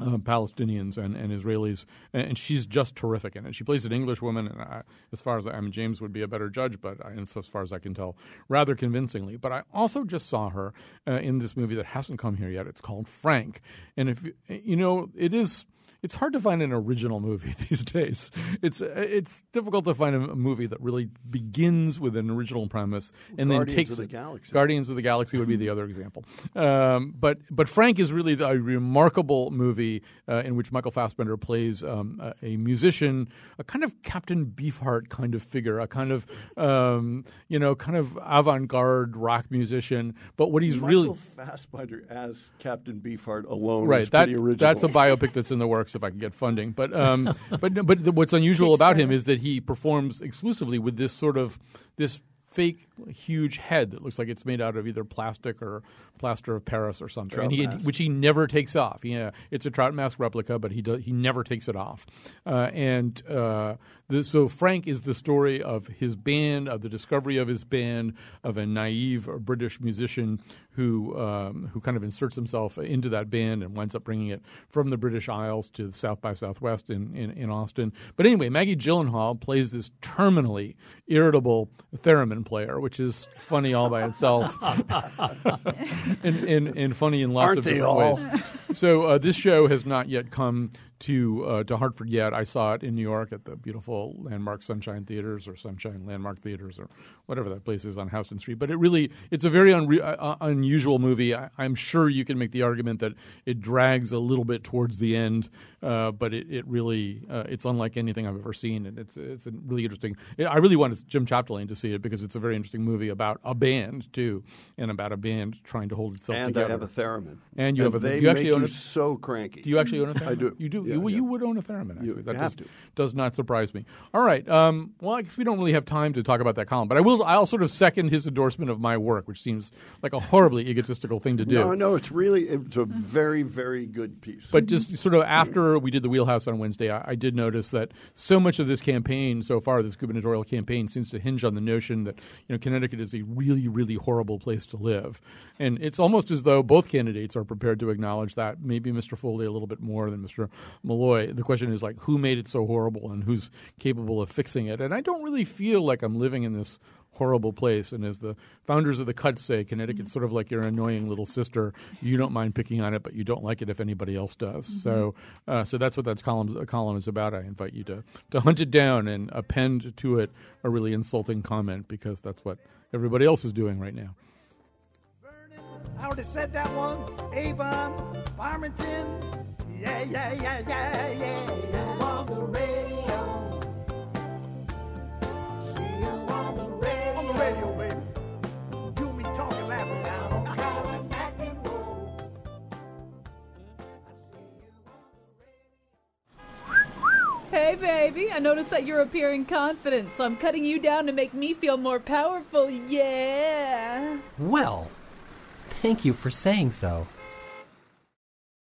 Uh, Palestinians and, and Israelis, and, and she's just terrific in it. She plays an English woman, and I, as far as I, I mean, James would be a better judge, but I, as far as I can tell, rather convincingly. But I also just saw her uh, in this movie that hasn't come here yet. It's called Frank, and if you- you know, it is it's hard to find an original movie these days. It's it's difficult to find a, movie that really begins with an original premise and then takes of the it- Galaxy. Guardians of the Galaxy would be the other example. Um, but but Frank is really the, a remarkable movie uh, in which Michael Fassbender plays um, a, a musician, a kind of Captain Beefheart kind of figure, a kind of um, you know kind of avant-garde rock musician. But what he's Michael really Fassbender as Captain Beefheart alone right. is That, pretty original. that's a biopic that's in the works if I can get funding. But um, but but the- what's unusual about him is that he performs exclusively with this sort of this fake huge head that looks like it's made out of either plastic or plaster of Paris or something, and he, which he never takes off. Yeah, it's a trout mask replica, but he does, he never takes it off. Uh, and uh, the, so Frank is the story of his band, of the discovery of his band, of a naive British musician who um, who kind of inserts himself into that band and winds up bringing it from the British Isles to the South by Southwest in, in, in Austin. But anyway, Maggie Gyllenhaal plays this terminally irritable theremin player, which is funny all by itself, and, and, and funny in lots Aren't of they different all? ways. So uh, this show has not yet come to uh, to Hartford yet. I saw it in New York at the beautiful Landmark Sunshine Theaters or Sunshine Landmark Theaters or whatever that place is on Houston Street. But it really it's a very unre- uh, unusual movie. I, I'm sure you can make the argument that it drags a little bit towards the end, uh, but it, it really uh, it's unlike anything I've ever seen, and it's it's a really interesting. I really wanted Jim Chapdelaine to see it because it's a very interesting movie about a band too, and about a band trying to hold itself and together. I have a theremin. And you have a. They you actually own you a, so cranky. Do you actually own a theremin? I do. You do. Yeah, you, yeah. you would own a theremin. Actually, You- that you does, have to. does not surprise me. All right. Um, well, I guess we don't really have time to talk about that column, but I will. I'll sort of second his endorsement of my work, which seems like a horribly egotistical thing to do. No, no, it's really it's a very very good piece. But just sort of after we did the wheelhouse on Wednesday, I, I did notice that so much of this campaign so far, this gubernatorial campaign, seems to hinge on the notion that you know Connecticut is a really, really horrible place to live, and it's almost as though both candidates are prepared to acknowledge that. Maybe Mr. Foley a little bit more than Mr. Malloy. The question is like, who made it so horrible and who's capable of fixing it? And I don't really feel like I'm living in this horrible place. And as the founders of the cut say, Connecticut's sort of like your annoying little sister. You don't mind picking on it, but you don't like it if anybody else does. So, uh, so that's what that column a column is about. I invite you to to hunt it down and append to it a really insulting comment because that's what everybody else is doing right now. I already said that one. Avon, Farmington. Yeah, yeah, yeah, yeah, yeah. You on the radio. Hey, baby, I noticed that you're appearing confident, so I'm cutting you down to make me feel more powerful. Yeah. Well, thank you for saying so.